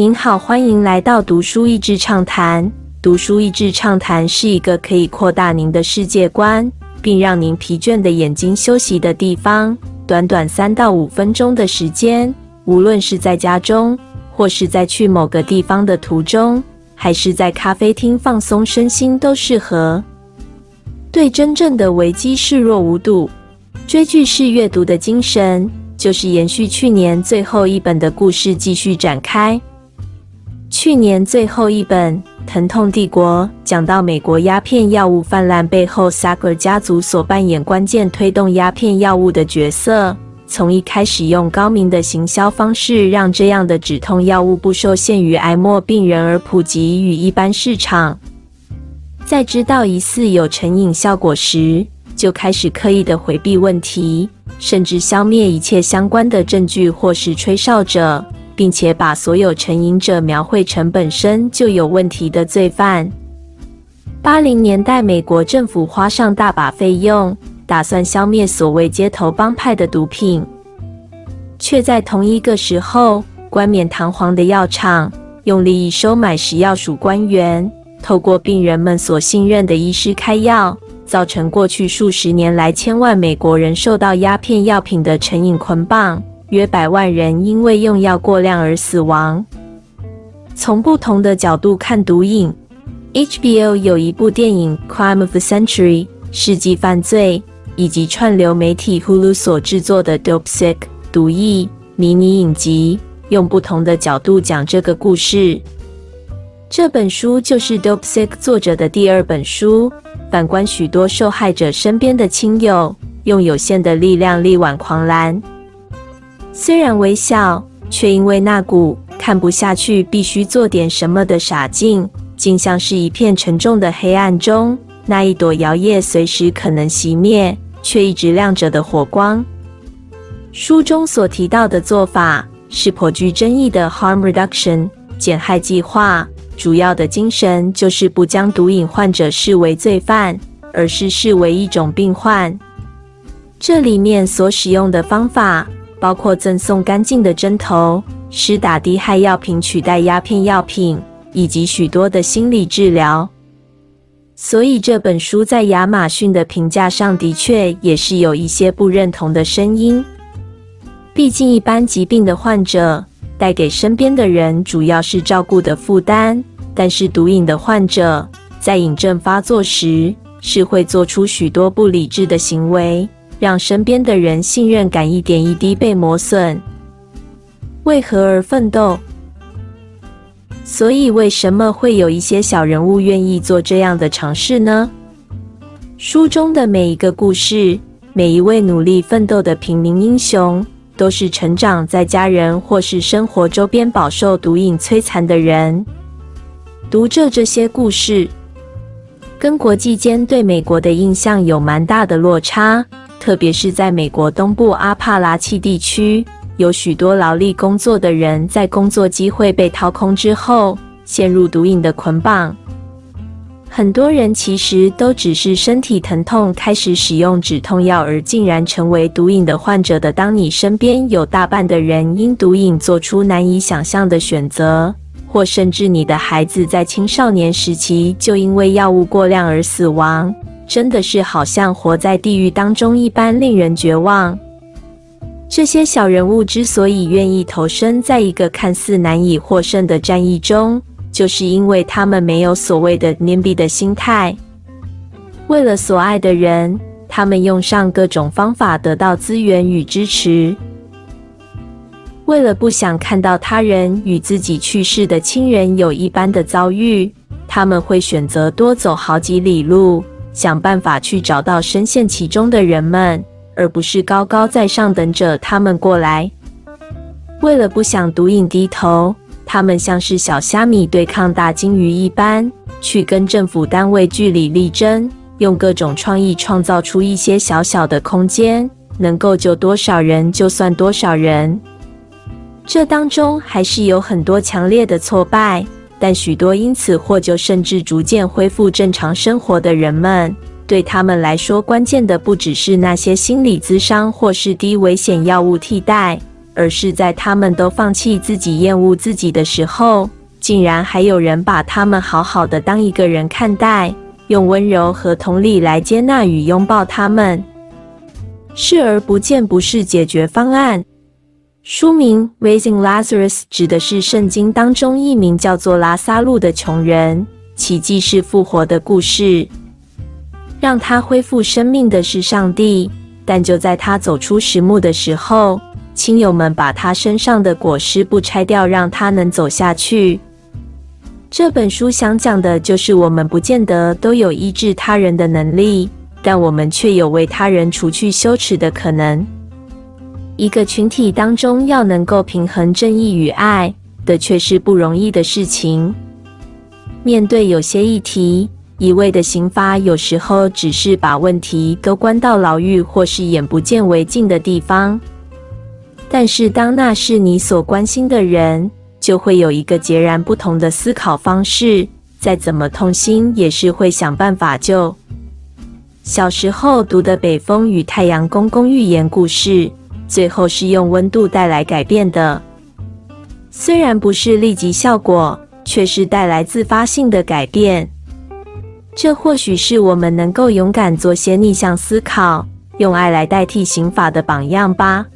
您好，欢迎来到读书益智畅谈。读书益智畅谈是一个可以扩大您的世界观，并让您疲倦的眼睛休息的地方。短短三到五分钟的时间，无论是在家中，或是在去某个地方的途中，还是在咖啡厅放松身心，都适合。对真正的危机视若无睹，追剧式阅读的精神，就是延续去年最后一本的故事继续展开。去年最后一本《疼痛帝国》讲到美国鸦片药物泛滥背后，Sager 家族所扮演关键推动鸦片药物的角色。从一开始用高明的行销方式，让这样的止痛药物不受限于癌末病人而普及于一般市场。在知道疑似有成瘾效果时，就开始刻意的回避问题，甚至消灭一切相关的证据或是吹哨者，并且把所有成瘾者描绘成本身就有问题的罪犯。八零年代，美国政府花上大把费用，打算消灭所谓街头帮派的毒品，却在同一个时候，冠冕堂皇的药厂用利益收买食药署官员。透过病人们所信任的医师开药，造成过去数十年来千万美国人受到鸦片药品的成瘾捆绑，约百万人因为用药过量而死亡。从不同的角度看毒瘾，HBO 有一部电影《Crime of the Century》世纪犯罪，以及串流媒体 Hulu 所制作的《Dope Sick》毒疫迷你影集，用不同的角度讲这个故事。这本书就是《Dope Sick》作者的第二本书。反观许多受害者身边的亲友，用有限的力量力挽狂澜。虽然微笑，却因为那股看不下去、必须做点什么的傻劲，竟像是一片沉重的黑暗中那一朵摇曳、随时可能熄灭却一直亮着的火光。书中所提到的做法是颇具争议的 Harm Reduction 减害计划。主要的精神就是不将毒瘾患者视为罪犯，而是视为一种病患。这里面所使用的方法包括赠送干净的针头、施打低害药品取代鸦片药品，以及许多的心理治疗。所以这本书在亚马逊的评价上的确也是有一些不认同的声音。毕竟，一般疾病的患者带给身边的人主要是照顾的负担。但是毒瘾的患者在瘾症发作时，是会做出许多不理智的行为，让身边的人信任感一点一滴被磨损。为何而奋斗？所以为什么会有一些小人物愿意做这样的尝试呢？书中的每一个故事，每一位努力奋斗的平民英雄，都是成长在家人或是生活周边饱受毒瘾摧残的人。读着这些故事，跟国际间对美国的印象有蛮大的落差。特别是在美国东部阿帕拉契地区，有许多劳力工作的人在工作机会被掏空之后，陷入毒瘾的捆绑。很多人其实都只是身体疼痛，开始使用止痛药，而竟然成为毒瘾的患者的。当你身边有大半的人因毒瘾做出难以想象的选择。或甚至你的孩子在青少年时期就因为药物过量而死亡，真的是好像活在地狱当中一般令人绝望。这些小人物之所以愿意投身在一个看似难以获胜的战役中，就是因为他们没有所谓的 NIMBY 的心态。为了所爱的人，他们用上各种方法得到资源与支持。为了不想看到他人与自己去世的亲人有一般的遭遇，他们会选择多走好几里路，想办法去找到深陷其中的人们，而不是高高在上等着他们过来。为了不想毒瘾低头，他们像是小虾米对抗大鲸鱼一般，去跟政府单位据理力争，用各种创意创造出一些小小的空间，能够救多少人就算多少人。这当中还是有很多强烈的挫败，但许多因此获救甚至逐渐恢复正常生活的人们，对他们来说，关键的不只是那些心理咨商或是低危险药物替代，而是在他们都放弃自己、厌恶自己的时候，竟然还有人把他们好好的当一个人看待，用温柔和同理来接纳与拥抱他们。视而不见不是解决方案。书名《Raising Lazarus》指的是圣经当中一名叫做拉萨路的穷人，奇迹是复活的故事。让他恢复生命的是上帝，但就在他走出石墓的时候，亲友们把他身上的裹尸布拆掉，让他能走下去。这本书想讲的就是，我们不见得都有医治他人的能力，但我们却有为他人除去羞耻的可能。一个群体当中，要能够平衡正义与爱的，却是不容易的事情。面对有些议题，一味的刑罚有时候只是把问题都关到牢狱或是眼不见为净的地方。但是，当那是你所关心的人，就会有一个截然不同的思考方式。再怎么痛心，也是会想办法救。小时候读的《北风与太阳公公寓言故事。最后是用温度带来改变的，虽然不是立即效果，却是带来自发性的改变。这或许是我们能够勇敢做些逆向思考，用爱来代替刑法的榜样吧。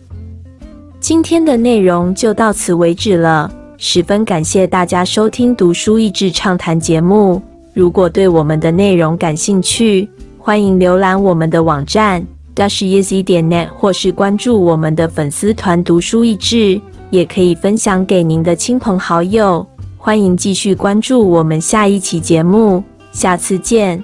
今天的内容就到此为止了，十分感谢大家收听读书益智畅谈节目。如果对我们的内容感兴趣，欢迎浏览我们的网站。Dasheasy 点 net，或是关注我们的粉丝团“读书益智”，也可以分享给您的亲朋好友。欢迎继续关注我们下一期节目，下次见。